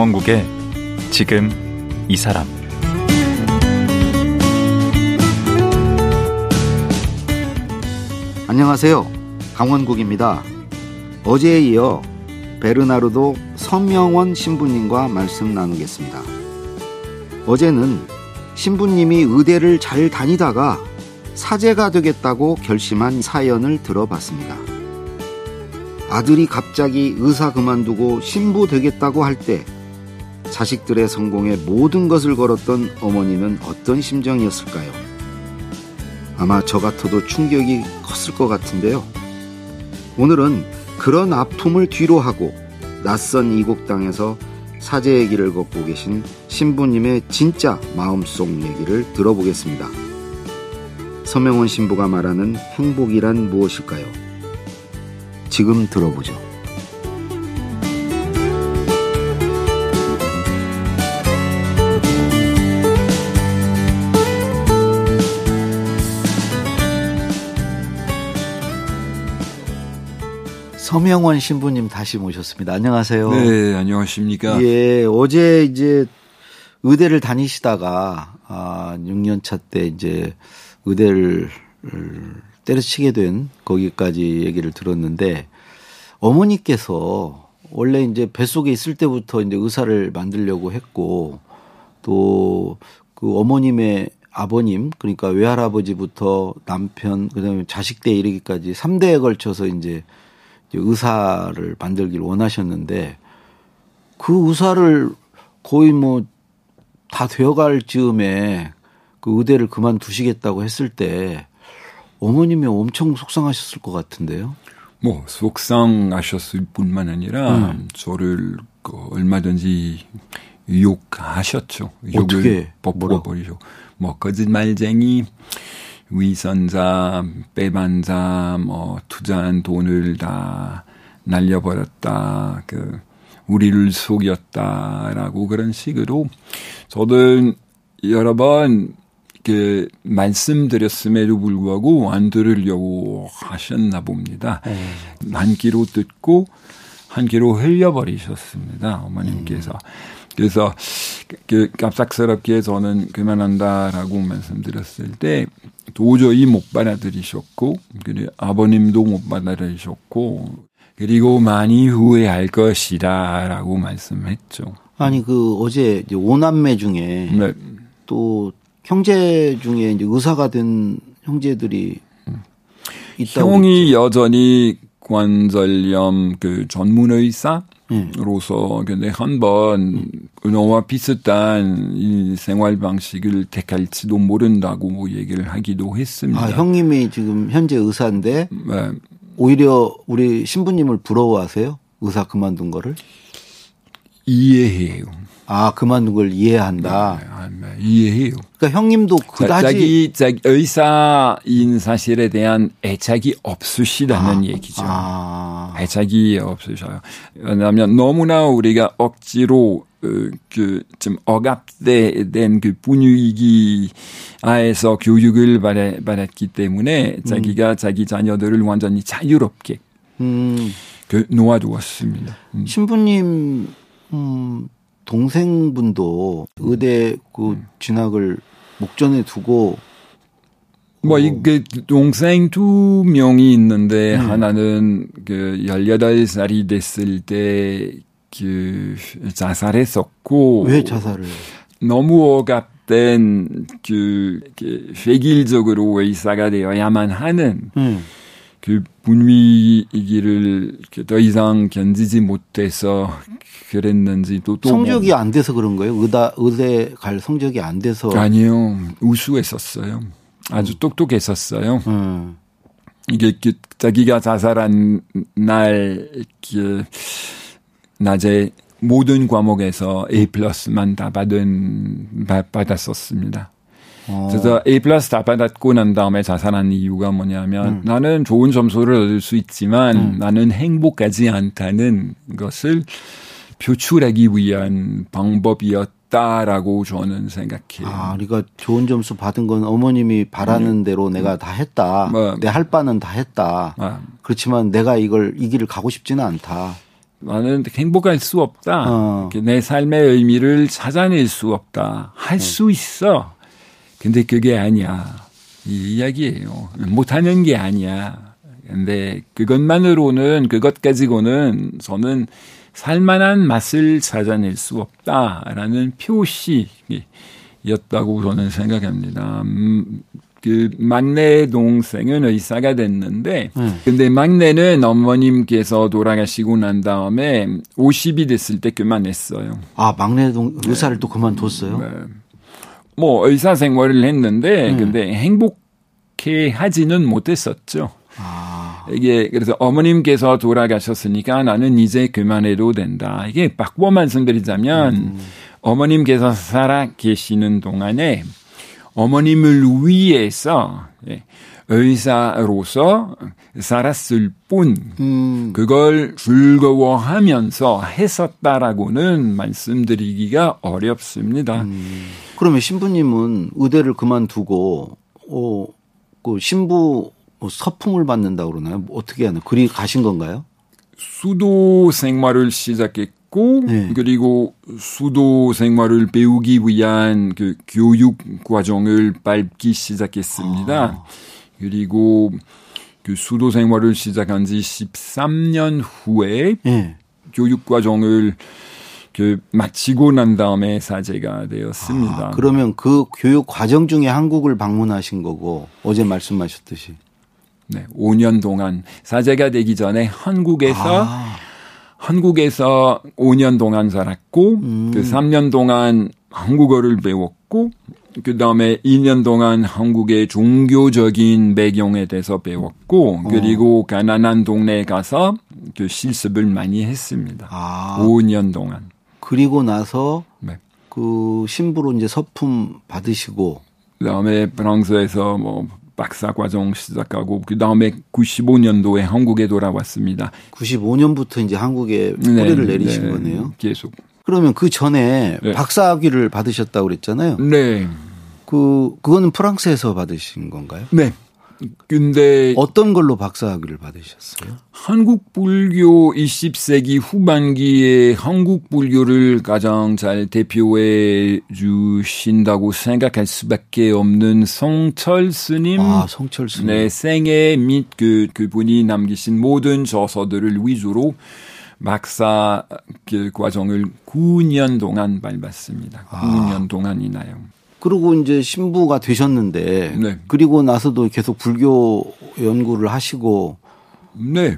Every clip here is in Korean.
강원국의 지금 이 사람 안녕하세요. 강원국입니다. 어제에 이어 베르나르도 서명원 신부님과 말씀 나누겠습니다. 어제는 신부님이 의대를 잘 다니다가 사제가 되겠다고 결심한 사연을 들어봤습니다. 아들이 갑자기 의사 그만두고 신부 되겠다고 할 때 자식들의 성공에 모든 것을 걸었던 어머니는 어떤 심정이었을까요? 아마 저 같아도 충격이 컸을 것 같은데요. 오늘은 그런 아픔을 뒤로 하고 낯선 이국 땅에서 사제의 길을 걷고 계신 신부님의 진짜 마음속 얘기를 들어보겠습니다. 서명원 신부가 말하는 행복이란 무엇일까요? 지금 들어보죠. 서명원 신부님 다시 모셨습니다. 안녕하세요. 네, 안녕하십니까. 예, 어제 이제 의대를 다니시다가 아, 6년 차 때 이제 의대를 때려치게 된 거기까지 얘기를 들었는데 어머니께서 원래 이제 뱃속에 있을 때부터 이제 의사를 만들려고 했고 또 그 어머님의 아버님 그러니까 외할아버지부터 남편 그다음에 자식 때 이르기까지 3대에 걸쳐서 이제 의사를 만들기를 원하셨는데 그 의사를 거의 뭐 다 되어갈 즈음에 그 의대를 그만두시겠다고 했을 때 어머님이 엄청 속상하셨을 것 같은데요. 뭐 속상하셨을 뿐만 아니라 음. 저를 그 얼마든지 유혹하셨죠. 어떻게 버려 버리죠. 뭐 거짓말쟁이, 위선자, 빼반자, 뭐 투자한 돈을 다 날려버렸다. 그 우리를 속였다라고 그런 식으로 저는 여러 번그 말씀드렸음에도 불구하고 안 들으려고 하셨나 봅니다. 네. 한 귀로 듣고 한 귀로 흘려버리셨습니다. 어머님께서. 음. 그래서 그 갑작스럽게 저는 그만한다라고 말씀드렸을 때 도저히 못 받아들이셨고 그리고 아버님도 못 받아들이셨고 그리고 많이 후회할 것이다라고 말씀했죠. 아니 그 어제 오남매 중에 네. 또 형제 중에 이제 의사가 된 형제들이 있다고 형이 그랬죠. 여전히 관절염 그 전문 의사 로서 근데 한번 너와 비슷한 이 생활 방식을 택할지도 모른다고 뭐 얘기를 하기도 했습니다. 아, 형님이 지금 현재 의사인데 네. 오히려 우리 신부님을 부러워하세요? 의사 그만둔 거를? 이해해요. 아, 그만둔 걸 이해한다. 네, 네, 네, 이해해요. 그러니까 형님도 그다지 자기, 자기 의사인 사실에 대한 애착이 없으시다는 아, 얘기죠. 아. 애착이 없으셔요. 왜냐하면 너무나 우리가 억지로 어, 그좀 억압된 그 분위기 아에서 교육을 받았기 때문에 음. 자기가 자기 자녀들을 완전히 자유롭게 음. 그 놓아두었습니다. 음. 신부님 음, 동생분도 의대 그 음. 진학을 목전에 두고 뭐, 어. 이게 동생 두 명이 있는데, 음. 하나는 그 18살이 됐을 때, 그, 자살했었고. 왜 자살을? 너무 억압된, 그, 그 획일적으로 의사가 되어야만 하는, 음. 그 분위기를 더 이상 견디지 못해서 그랬는지 또, 또 성적이 뭐. 안 돼서 그런 거예요? 의다 의대 갈 성적이 안 돼서 아니요 우수했었어요. 아주 음. 똑똑했었어요. 음. 이게 그 자기가 자살한 날그 낮에 모든 과목에서 A 플러스만 다 받은 받았었습니다. 어. 그래서 A 플러스 다 받았고 난 다음에 자살한 이유가 뭐냐면 음. 나는 좋은 점수를 얻을 수 있지만 음. 나는 행복하지 않다는 것을 표출하기 위한 방법이었 다라고 저는 생각해요. 아, 그러니까 좋은 점수 받은 건 어머님이 바라는 음. 대로 내가 다 했다. 뭐. 내할 바는 다 했다. 아. 그렇지만 내가 이걸 이 길을 가고 싶지는 않다. 나는 행복할 수 없다. 어. 내 삶의 의미를 찾아낼 수 없다. 할수 네. 있어. 근데 그게 아니야. 이 이야기예요. 못하는 게 아니야. 근데 그것만으로는, 그것 가지고는 저는 살만한 맛을 찾아낼 수 없다라는 표시였다고 저는 생각합니다. 음, 그 막내 동생은 의사가 됐는데 음. 근데 막내는 어머님께서 돌아가시고 난 다음에 50이 됐을 때 그만했어요. 아 막내 동 의사를 네. 또 그만뒀어요? 네. 뭐 의사 생활을 했는데 음. 근데 행복해 하지는 못했었죠. 아. 이게 그래서 어머님께서 돌아가셨으니까 나는 이제 그만해도 된다. 이게 바꿔 말씀드리자면 음. 어머님께서 살아 계시는 동안에 어머님을 위해서 예, 의사로서 살았을 뿐 음. 그걸 즐거워하면서 했었다라고는 말씀드리기가 어렵습니다. 음. 그러면 신부님은 의대를 그만두고 어, 그 신부 뭐 서풍을 받는다 그러나요? 뭐 어떻게 하나? 그리 가신 건가요? 수도 생활을 시작했고 했고 네. 그리고 수도 생활을 배우기 위한 그 교육 과정을 밟기 시작했습니다. 아. 그리고 그 수도 생활을 시작한 지 13년 후에 네. 교육 과정을 그 마치고 난 다음에 사제가 되었습니다. 아, 그러면 그 교육 과정 중에 한국을 방문하신 거고 어제 말씀하셨듯이 네, 5년 동안 사제가 되기 전에 한국에서 아. 한국에서 5년 동안 살았고 음. 그 3년 동안 한국어를 배웠고 그 다음에 2년 동안 한국의 종교적인 배경에 대해서 배웠고 어. 그리고 가난한 동네에 가서 그 실습을 많이 했습니다. 아. 5년 동안. 그리고 나서 네. 그 신부로 이제 서품 받으시고 그다음에 프랑스에서 뭐 박사 과정 시작하고 그 다음에 95년도에 한국에 돌아왔습니다. 95년부터 이제 한국에 뿌리를 네, 내리신 네, 거네요. 계속. 그러면 그 전에 네. 박사 학위를 받으셨다고 그랬잖아요. 네. 그 그거는 프랑스에서 받으신 건가요? 네. 근데 어떤 걸로 박사학위를 받으셨어요? 한국 불교 20세기 후반기에 한국 불교를 가장 잘 대표해 주신다고 생각할 수밖에 없는 성철 스님. 아, 성철 스님. 네, 생애 및 그, 그분이 남기신 모든 저서들을 위주로 박사 그 과정을 9년 동안 밟았습니다. 9년 아. 동안이나요. 그리고 이제 신부가 되셨는데 네. 그리고 나서도 계속 불교 연구를 하시고 네.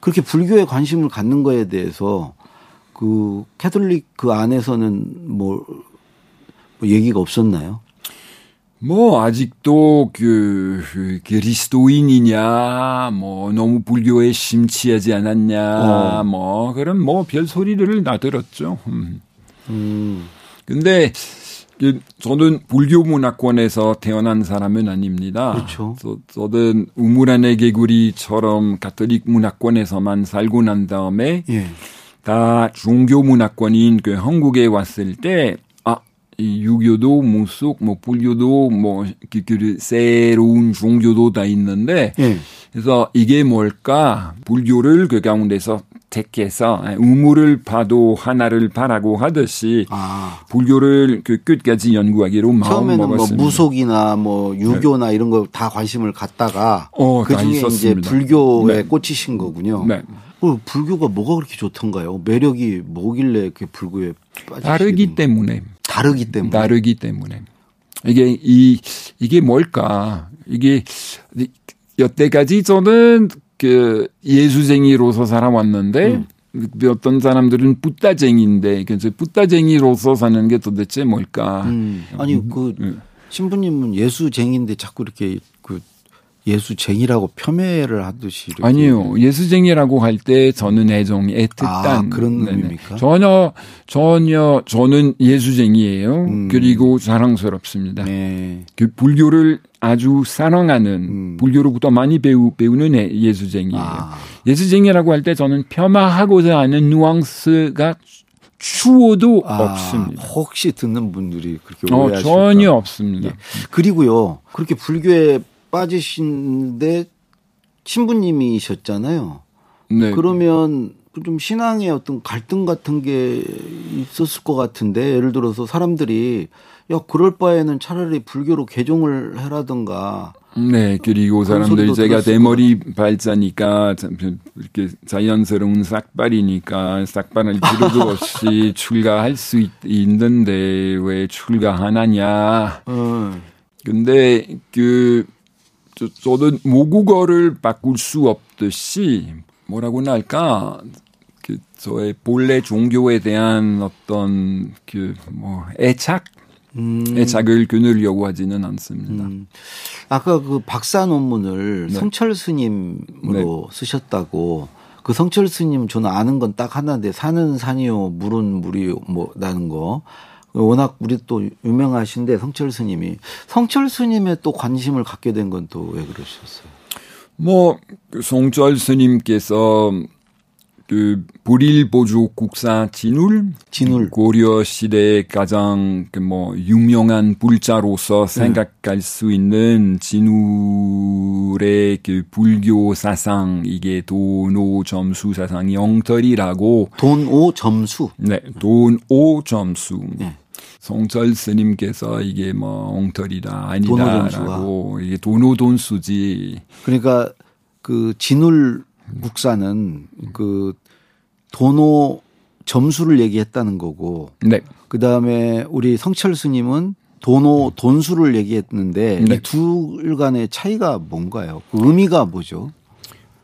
그렇게 불교에 관심을 갖는 거에 대해서 그 캐톨릭 그 안에서는 뭐, 뭐 얘기가 없었나요? 뭐 아직도 그, 그 그리스도인이냐 뭐 너무 불교에 심취하지 않았냐 어. 뭐 그런 뭐 별 소리들을 나 들었죠. 음. 음. 근데 그 저는 불교 문화권에서 태어난 사람은 아닙니다. 그렇죠. 저, 저는 우물안의 개구리처럼 가톨릭 문화권에서만 살고 난 다음에 예. 다 종교 문화권인 그 한국에 왔을 때 아, 이 유교도 무속 뭐 불교도 뭐 그, 그 새로운 종교도 다 있는데 예. 그래서 이게 뭘까? 불교를 그 가운데서 택해서 우물을 봐도 하나를 바라고 하듯이 아. 불교를 그 끝까지 연구하기로 마음 먹었습니다. 뭐 무속이나 뭐 유교나 네. 이런 거 다 관심을 갖다가 어, 그 중에 이제 불교에 네. 꽂히신 거군요. 네. 그 불교가 뭐가 그렇게 좋던가요? 매력이 뭐길래 그 불교에 다르기 때문에 다르기 때문에 다르기 때문에 이게 이 이게 뭘까? 이게 여태까지 저는 그 예수쟁이로서 살아왔는데 음. 어떤 사람들은 뿌따쟁이인데 그래서 뿌따쟁이로서 사는 게 도대체 뭘까? 음. 아니 그 음. 신부님은 예수쟁인데 자꾸 이렇게 그 예수쟁이라고 폄훼를 하듯이 아니요 예수쟁이라고 할 때 저는 애정이 애틋한 아, 그런 의미입니까? 전혀 전혀 저는 예수쟁이에요. 음. 그리고 사랑스럽습니다. 네. 그 불교를 아주 사랑하는 음. 불교로부터 많이 배우 배우는 예수쟁이에요. 아. 예수쟁이라고 할 때 저는 폄하하고자 하는 누앙스가 추워도 아, 없습니다. 혹시 듣는 분들이 그렇게 어, 오해하실까? 전혀 없습니다. 네. 그리고요 그렇게 불교에 빠지신데 신부님이셨잖아요. 네. 그러면 좀 신앙의 어떤 갈등 같은 게 있었을 것 같은데 예를 들어서 사람들이 야 그럴 바에는 차라리 불교로 개종을 해라든가 네, 그리고 사람들이 제가 대머리 발자니까 이렇게 자연스러운 싹발이니까 싹발할 필요도 없이 출가할 수 있, 있는데 왜 출가하느냐. 음. 근데 그 저, 저도 모국어를 바꿀 수 없듯이 뭐라고나 할까 그 저의 본래 종교에 대한 어떤 그 뭐 애착 음. 애착을 끊으려고 하지는 않습니다. 음. 아까 그 박사 논문을 네. 성철 스님으로 네. 쓰셨다고 그 성철 스님 저는 아는 건 딱 하나인데 산은 산이요 물은 물이 뭐 나는 거 워낙 우리 또 유명하신데 성철 스님이 성철 스님의 또 관심을 갖게 된 건 또 왜 그러셨어요? 뭐그 성철 스님께서 그 불일 보조 국사 진울, 진울 고려 시대 가장 그뭐 유명한 불자로서 네. 생각할 네. 수 있는 진울의 그 불교 사상 이게 돈오 점수 사상 영털이라고 돈오 점수 네 돈오 점수 네. 성철 스님께서 이게 뭐 엉터리다 아니다라고 이게 돈오 돈수지 그러니까 그 진울 국사는 그 도노 점수를 얘기했다는 거고. 네. 그 다음에 우리 성철 스님은 도노 돈수를 얘기했는데 네. 이둘 간의 차이가 뭔가요? 그 의미가 뭐죠?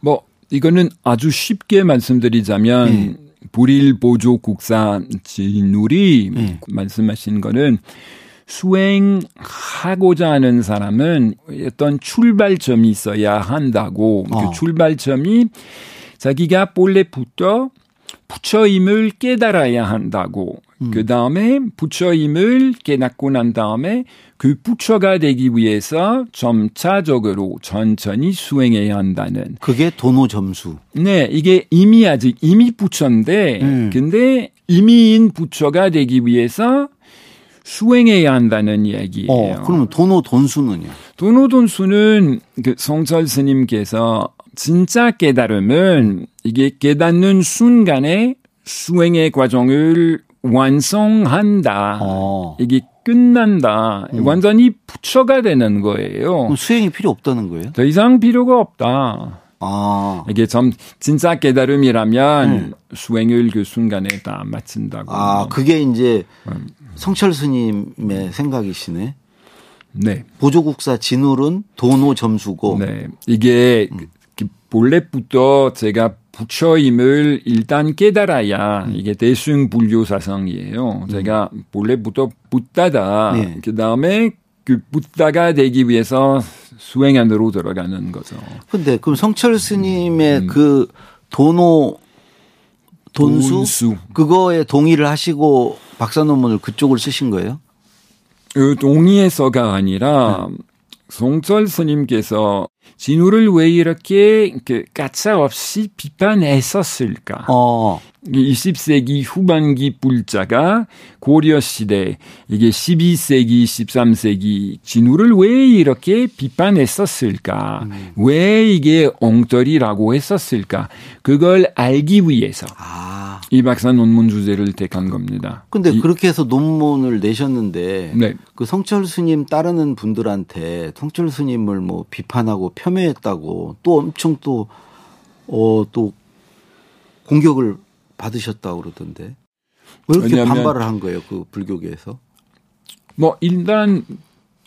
뭐 이거는 아주 쉽게 말씀드리자면 네. 불일 보조 국사 진울이 네. 말씀하신 거는 수행하고자 하는 사람은 어떤 출발점이 있어야 한다고 그 어. 그 출발점이 자기가 본래부터 부처임을 깨달아야 한다고. 음. 그 다음에 부처임을 깨닫고 난 다음에 그 부처가 되기 위해서 점차적으로 천천히 수행해야 한다는. 그게 도노 점수. 네, 이게 이미 아직 이미 부처인데, 음. 근데 이미인 부처가 되기 위해서 수행해야 한다는 얘기예요. 어, 그러면 도노 돈수는요? 도노 돈수는 그 성철 스님께서 진짜 깨달음은 이게 깨닫는 순간에 수행의 과정을 완성한다. 어. 이게 끝난다. 음. 완전히 부처가 되는 거예요. 수행이 필요 없다는 거예요? 더 이상 필요가 없다. 아. 이게 좀 진짜 깨달음이라면 음. 수행을 그 순간에 다 마친다고. 아, 그게 이제 음. 성철 스님의 생각이시네. 네. 보조국사 진울은 도노 점수고. 네. 이게 음. 본래부터 제가 부처임을 일단 깨달아야 음. 이게 대승 불교 사상이에요. 음. 제가 본래부터 붓다다. 네. 그 다음에 그 붓다가 되기 위해서 수행 안으로 들어가는 거죠. 근데 그럼 성철 스님의 음. 그 도노 돈수, 돈수 그거에 동의를 하시고 박사 논문을 그쪽을 쓰신 거예요? 그 동의해서가 아니라 네. 송철 스님께서 진우를 왜 이렇게 그 가차 없이 비판했었을까? 어. 20세기 후반기 불자가 고려 시대 이게 12세기 13세기 진우를 왜 이렇게 비판했었을까? 음. 왜 이게 엉터리라고 했었을까? 그걸 알기 위해서 아. 이 박사 논문 주제를 택한 겁니다. 근데 그렇게 해서 논문을 내셨는데 네. 그 성철 스님 따르는 분들한테 성철 스님을 뭐 비판하고 폄훼했다고 또 엄청 또, 어, 또 공격을 받으셨다고 그러던데. 왜 이렇게 반발을 한 거예요, 그 불교계에서? 뭐, 일단,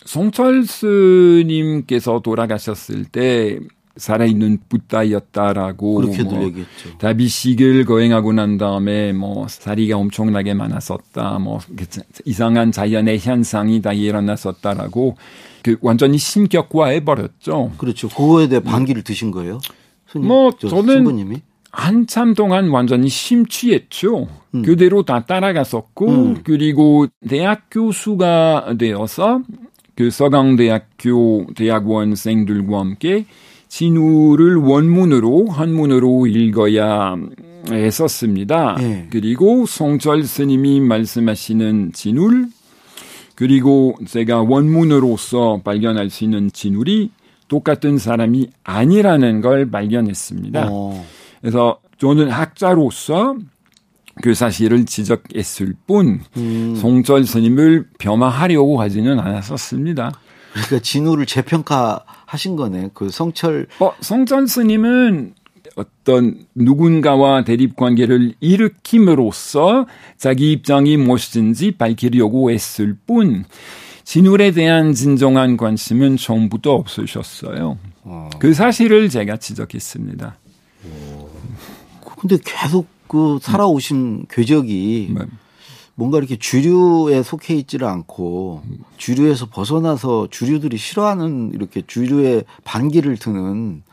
성철 스님께서 돌아가셨을 때, 살아있는 부다였다라고 그렇게들 뭐 얘기했죠. 다비식을 거행하고 난 다음에 뭐 사리가 엄청나게 많았었다. 뭐그 이상한 자연의 현상이 다 일어났었다라고 그 완전히 신격화해 버렸죠. 그렇죠. 그거에 대해 반기를 드신 거예요? 스님, 뭐 저는 신부님이? 한참 동안 완전히 심취했죠. 음. 그대로 다 따라갔었고 음. 그리고 대학 교수가 되어서 그 서강대학교 대학원생들과 함께 진우를 원문으로 한문으로 읽어야 했었습니다. 네. 그리고 송철 스님이 말씀하시는 진울 그리고 제가 원문으로서 발견할 수 있는 진울이 똑같은 사람이 아니라는 걸 발견했습니다. 어. 그래서 저는 학자로서 그 사실을 지적했을 뿐 음. 송철 스님을 폄하하려고 하지는 않았었습니다. 그러니까 진우를 재평가하신 거네. 그 성철. 어, 성철 스님은 어떤 누군가와 대립 관계를 일으킴으로써 자기 입장이 무엇인지 밝히려고 했을 뿐 진울에 대한 진정한 관심은 처음부터 없으셨어요. 어. 그 사실을 제가 지적했습니다. 오. 근데 계속 그 살아오신 궤적이 네. 뭔가 이렇게 주류에 속해 있지를 않고 주류에서 벗어나서 주류들이 싫어하는 이렇게 주류의 반기를 드는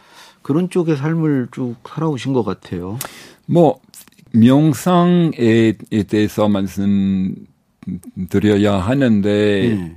그런 쪽의 삶을 쭉 살아오신 것 같아요. 뭐 명상에 대해서 말씀드려야 하는데 네.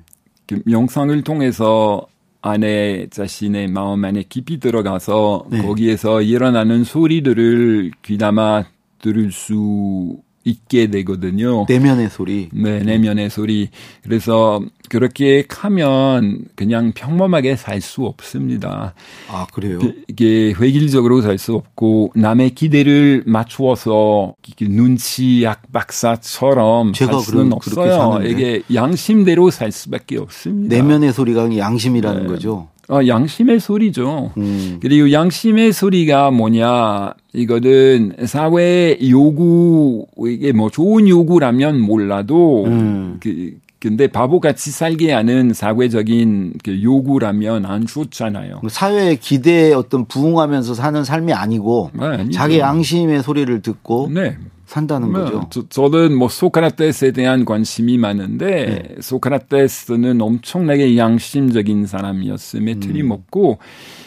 명상을 통해서 안에 자신의 마음 안에 깊이 들어가서 네. 거기에서 일어나는 소리들을 귀담아 들을 수 있게 되거든요. 내면의 소리. 네, 내면의 소리. 그래서 그렇게 하면 그냥 평범하게 살 수 없습니다. 아, 그래요? 이게 획일적으로 살 수 없고 남의 기대를 맞추어서 눈치 약박사처럼 살 수는 없어요. 이게 양심대로 살 수밖에 없습니다. 내면의 소리가 양심이라는 네. 거죠. 아, 양심의 소리죠. 음. 그리고 양심의 소리가 뭐냐, 이거는 사회 요구, 이게 뭐 좋은 요구라면 몰라도, 음. 그, 근데 바보같이 살게 하는 사회적인 그 요구라면 안 좋잖아요. 뭐 사회의 기대에 어떤 부응하면서 사는 삶이 아니고, 네, 자기 양심의 소리를 듣고, 네. 산다는 뭐, 거죠. 저, 는 뭐 소크라테스에 대한 관심이 많은데 네. 소크라테스는 엄청나게 양심적인 사람이었음에 음. 틀림없고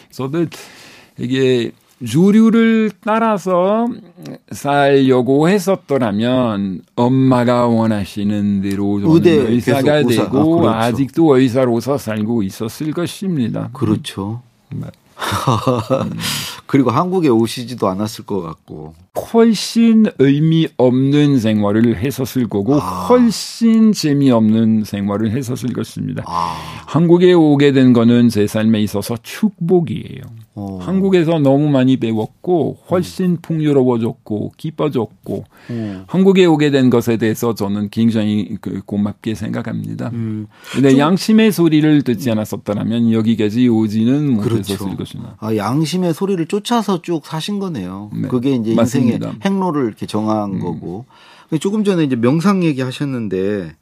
저도 이게 주류를 따라서 살려고 했었더라면 엄마가 원하시는 대로 의대 의사가 되고 아, 그렇죠. 아직도 의사로서 살고 있었을 것입니다. 그렇죠. 음. 그리고 한국에 오시지도 않았을 것 같고. 훨씬 의미 없는 생활을 했었을 거고 아. 훨씬 재미없는 생활을 했었을 것입니다. 아. 한국에 오게 된 거는 제 삶에 있어서 축복이에요. 어. 한국에서 너무 많이 배웠고 훨씬 음. 풍요로워졌고 기뻐졌고 음. 한국에 오게 된 것에 대해서 저는 굉장히 그 고맙게 생각합니다. 음. 근데 양심의 소리를 듣지 않았었다면 여기까지 오지는 못했었을 그렇죠. 것이나. 아, 양심의 소리를 쫓아서 쭉 사신 거네요. 네. 그게 이제 인생의 맞습니다. 행로를 이렇게 정한 음. 거고. 조금 전에 이제 명상 얘기 하셨는데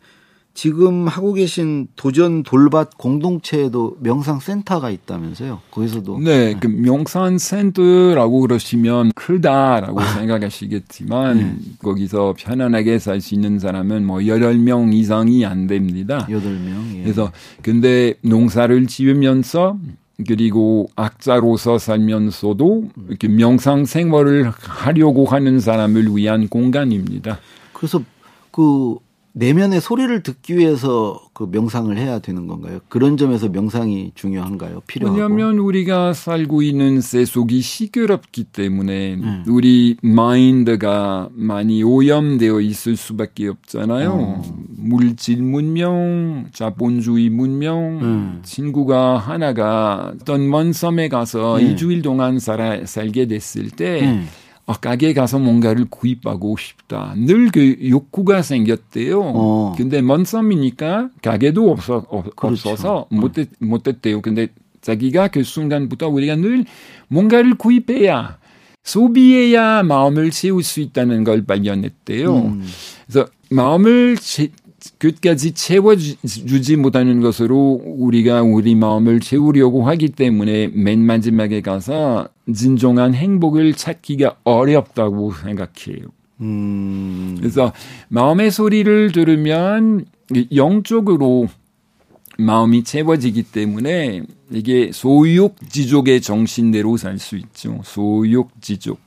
지금 하고 계신 도전 돌밭 공동체에도 명상 센터가 있다면서요? 거기서도 네, 네. 그 명상 센터라고 그러시면 크다라고 아. 생각하시겠지만 네. 거기서 편안하게 살 수 있는 사람은 뭐 여덟 명 이상이 안 됩니다. 여덟 명. 예. 그래서 근데 농사를 지으면서 그리고 악자로서 살면서도 이렇게 명상 생활을 하려고 하는 사람을 위한 공간입니다. 그래서 그 내면의 소리를 듣기 위해서 그 명상을 해야 되는 건가요? 그런 점에서 명상이 중요한가요? 필요하고? 왜냐하면 우리가 살고 있는 세속이 시끄럽기 때문에 음. 우리 마인드가 많이 오염되어 있을 수밖에 없잖아요. 어. 물질 문명, 자본주의 문명, 음. 친구가 하나가 어떤 먼 섬에 가서 음. 2주일 동안 살아, 살게 됐을 때 음. 아, 가게에 가서 뭔가를 구입하고 싶다. 늘 그 욕구가 생겼대요. 어. 근데 먼 섬이니까 가게도 없어, 없, 그렇죠. 어서 못 했, 못 했대요. 근데 자기가 그 순간부터 우리가 늘 뭔가를 구입해야 소비해야 마음을 채울 수 있다는 걸 발견했대요. 음. 그래서 마음을 채, 끝까지 채워주지 못하는 것으로 우리가 우리 마음을 채우려고 하기 때문에 맨 마지막에 가서 진정한 행복을 찾기가 어렵다고 생각해요. 음. 그래서 마음의 소리를 들으면 영적으로 마음이 채워지기 때문에 이게 소욕지족의 정신대로 살 수 있죠. 소욕지족.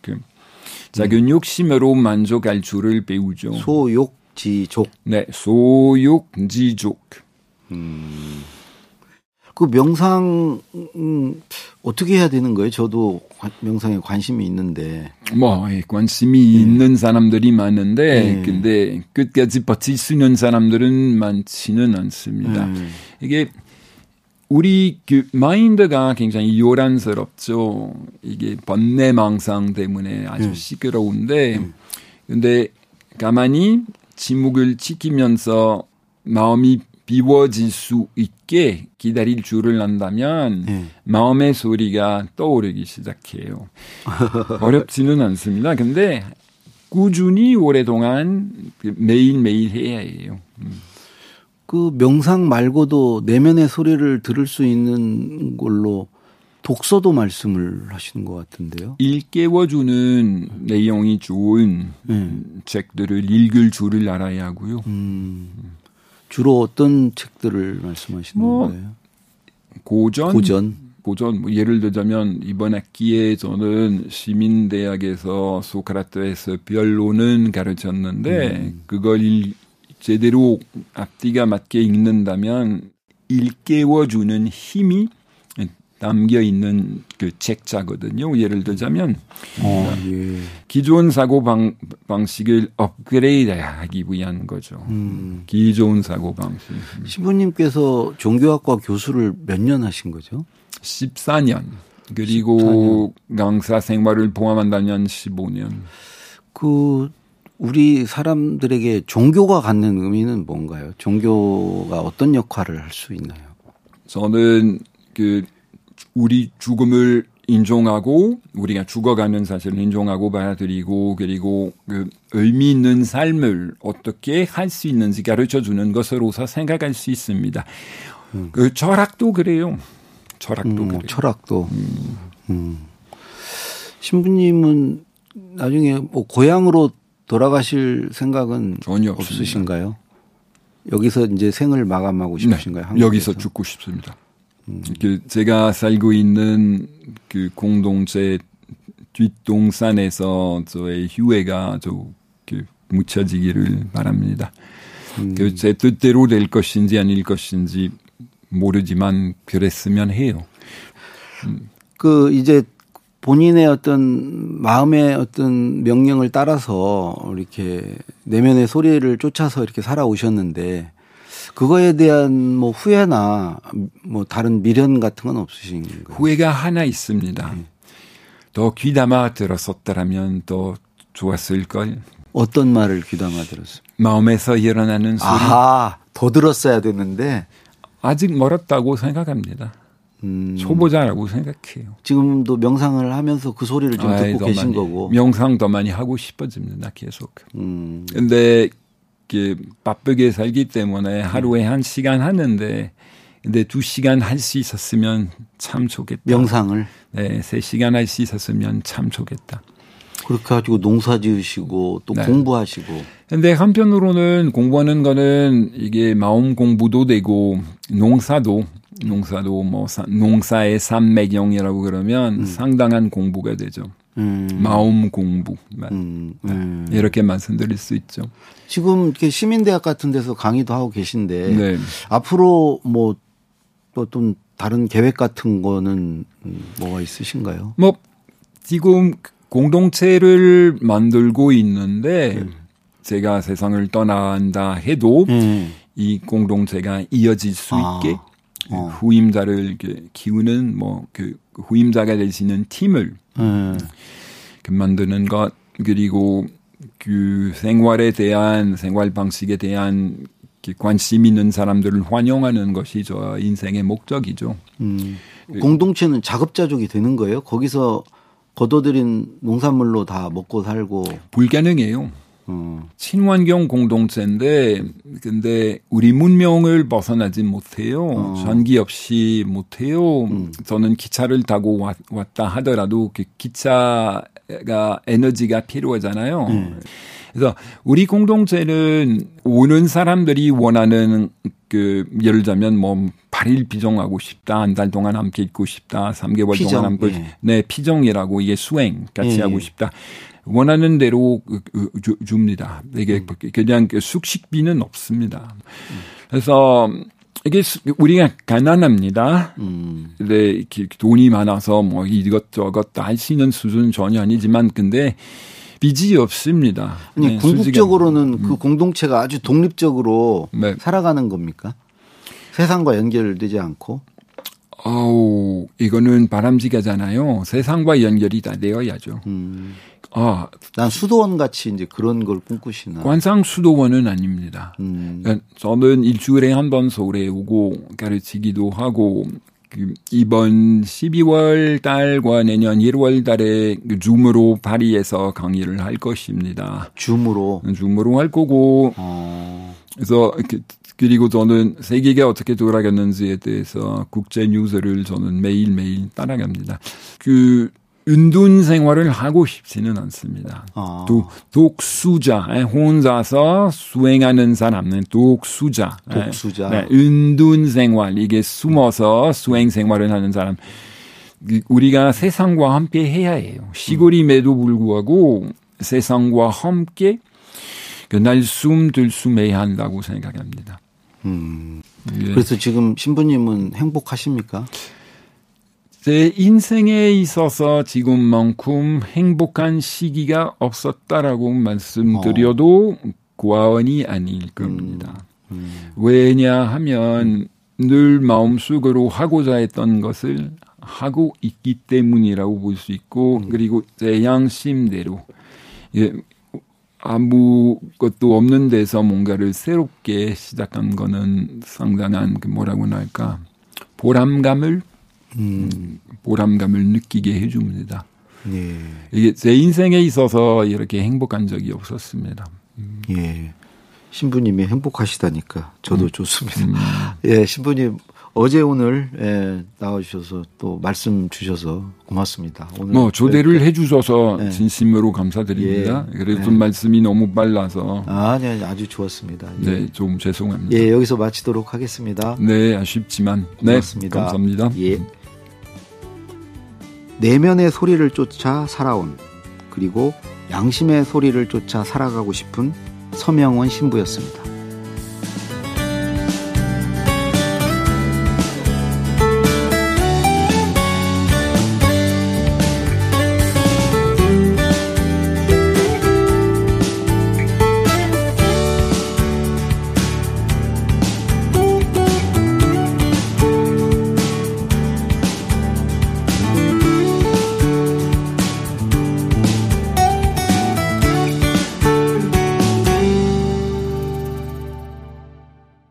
작은 음. 욕심으로 만족할 줄을 배우죠. 소욕 지족. 네, 소욕지족. 음. 그 명상 음, 어떻게 해야 되는 거예요? 저도 명상에 관심이 있는데. 뭐 관심이 네. 있는 사람들이 많은데 네. 근데 끝까지 버틸 수 있는 사람들은 많지는 않습니다. 네. 이게 우리 그 마인드가 굉장히 요란스럽죠. 이게 번뇌 망상 때문에 아주 음. 시끄러운데, 음. 근데 가만히 침묵을 지키면서 마음이 비워질 수 있게 기다릴 줄을 안다면 네. 마음의 소리가 떠오르기 시작해요. 어렵지는 않습니다. 근데 꾸준히 오랫동안 그 매일매일 해야 해요. 음. 그 명상 말고도 내면의 소리를 들을 수 있는 걸로 독서도 말씀을 하시는 것 같은데요. 일깨워주는 내용이 좋은 네. 책들을 읽을 줄을 알아야 하고요. 음. 주로 어떤 책들을 말씀하시는 뭐, 거예요? 고전, 고전, 고전. 뭐 예를 들자면 이번 학기에 저는 시민대학에서 소크라테스 변론은 가르쳤는데 음. 그걸 일, 제대로 앞뒤가 맞게 읽는다면 일깨워주는 힘이 담겨 있는 그 책자거든요. 예를 들자면 어, 예. 기존 사고 방, 방식을 업그레이드하기 위한 거죠. 음. 기존 사고 방식. 신부님께서 종교학과 교수를 몇 년 하신 거죠? 14년. 그리고 14년. 강사 생활을 포함한다면 15년. 그 우리 사람들에게 종교가 갖는 의미는 뭔가요? 종교가 어떤 역할을 할 수 있나요? 저는 그 우리 죽음을 인정하고 우리가 죽어가는 사실을 인정하고 받아들이고 그리고 그 의미 있는 삶을 어떻게 할 수 있는지 가르쳐 주는 것으로서 생각할 수 있습니다. 음. 그 철학도 그래요. 철학도 음, 그래요. 철학도. 음. 음. 신부님은 나중에 뭐 고향으로 돌아가실 생각은 전혀 없으신가요? 여기서 이제 생을 마감하고 싶으신가요? 네, 여기서 죽고 싶습니다. 음. 그 제가 살고 있는 그 공동체 뒷동산에서 저의 휴회가 저그 묻혀지기를 바랍니다. 음. 그제 뜻대로 될 것인지 아닐 것인지 모르지만 그랬으면 해요. 음. 그 이제 본인의 어떤 마음의 어떤 명령을 따라서 이렇게 내면의 소리를 쫓아서 이렇게 살아오셨는데 그거에 대한 뭐 후회나 뭐 다른 미련 같은 건 없으신 거예요? 후회가 하나 있습니다. 네. 더 귀담아 들었었더라면 더 좋았을 걸. 어떤 말을 귀담아 들었어요? 마음에서 일어나는 소리. 아, 더 들었어야 됐는데 아직 멀었다고 생각합니다. 음. 초보자라고 생각해요. 지금도 명상을 하면서 그 소리를 좀 아이, 듣고 계신 많이, 거고. 명상 더 많이 하고 싶어집니다, 계속. 음. 근데 이렇게 바쁘게 살기 때문에 하루에 한 시간 하는데 근데 두 시간 할 수 있었으면 참 좋겠다. 명상을? 네, 세 시간 할 수 있었으면 참 좋겠다. 그렇게 가지고 농사 지으시고 또 네. 공부하시고. 근데 한편으로는 공부하는 거는 이게 마음 공부도 되고 농사도 농사도 뭐 농사의 산매경이라고 그러면 음. 상당한 공부가 되죠. 음. 마음 공부. 음. 음. 이렇게 말씀드릴 수 있죠. 지금 이렇게 시민대학 같은 데서 강의도 하고 계신데 네. 앞으로 뭐또 다른 계획 같은 거는 뭐가 있으신가요? 뭐 지금 공동체를 만들고 있는데 음. 제가 세상을 떠난다 해도 음. 이 공동체가 이어질 수 아. 있게 어. 후임자를 키우는 뭐그 후임자가 되시는 팀을 음. 그 만드는 것 그리고 그 생활에 대한 생활 방식에 대한 관심 있는 사람들을 환영하는 것이 저 인생의 목적이죠. 음. 공동체는 자급자족이 되는 거예요? 거기서 거둬들인 농산물로 다 먹고 살고 불가능해요. 어. 친환경 공동체인데 근데 우리 문명을 벗어나지 못해요. 어. 전기 없이 못해요. 음. 저는 기차를 타고 왔, 다 하더라도 그 기차가 에너지가 필요하잖아요. 음. 그래서 우리 공동체는 오는 사람들이 원하는 그 예를 들자면 뭐 8일 피정하고 싶다, 한 달 동안 함께 있고 싶다, 3개월 피정, 동안 함께 예. 네 피정이라고 이게 수행 같이 예. 하고 싶다. 원하는 대로 그, 그, 주, 줍니다. 이게 음. 그냥 그 숙식비는 없습니다. 그래서 이게 우리가 가난합니다. 음. 근데 돈이 많아서 뭐 이것저것 다 할 수 있는 수준은 전혀 아니지만 근데 빚이 없습니다. 아니, 네, 궁극적으로는 음. 그 공동체가 아주 독립적으로 네. 살아가는 겁니까? 세상과 연결되지 않고? 어우, 이거는 바람직하잖아요. 세상과 연결이 다 되어야죠. 음. 아, 난 수도원 같이 이제 그런 걸 꿈꾸시나. 관상 수도원은 아닙니다. 음. 그러니까 저는 일주일에 한 번 서울에 오고 가르치기도 하고 그 이번 12월 달과 내년 1월 달에 그 줌으로 파리에서 강의를 할 것입니다. 줌으로? 줌으로 할 거고. 어. 그래서 그, 그리고 저는 세계가 어떻게 돌아갔는지에 대해서 국제 뉴스를 저는 매일매일 따라갑니다. 그 은둔 생활을 하고 싶지는 않습니다. 아. 또 독수자, 혼자서 수행하는 사람은 독수자. 독수자. 네, 은둔 생활, 이게 숨어서 수행 생활을 하는 사람. 그 우리가 세상과 함께 해야 해요. 시골임에도 불구하고 세상과 함께 그 날숨 들숨 해야 한다고 생각합니다. 음. 예. 그래서 지금 신부님은 행복하십니까? 제 인생에 있어서 지금만큼 행복한 시기가 없었다라고 말씀드려도 어. 과언이 아닐 겁니다. 음. 음. 왜냐하면 늘 마음속으로 하고자 했던 것을 하고 있기 때문이라고 볼 수 있고 음. 그리고 제 양심대로 예, 아무것도 없는 데서 뭔가를 새롭게 시작한 거는 상당한 그 뭐라고 할까 보람감을 음. 보람감을 느끼게 해줍니다. 예. 이게 제 인생에 있어서 이렇게 행복한 적이 없었습니다. 음. 예. 신부님이 행복하시다니까 저도 음. 좋습니다. 음. 예, 신부님 어제 오늘 예, 나와주셔서 또 말씀 주셔서 고맙습니다. 오늘 뭐 조대를 네. 해주셔서 예. 진심으로 감사드립니다. 예. 그래도 좀 예. 말씀이 너무 빨라서 아, 네, 아주 좋았습니다. 예. 네, 좀 죄송합니다. 예, 여기서 마치도록 하겠습니다. 네, 아쉽지만 네, 고맙습니다. 감사합니다. 예. 내면의 소리를 쫓아 살아온 그리고 양심의 소리를 쫓아 살아가고 싶은 서명원 신부였습니다.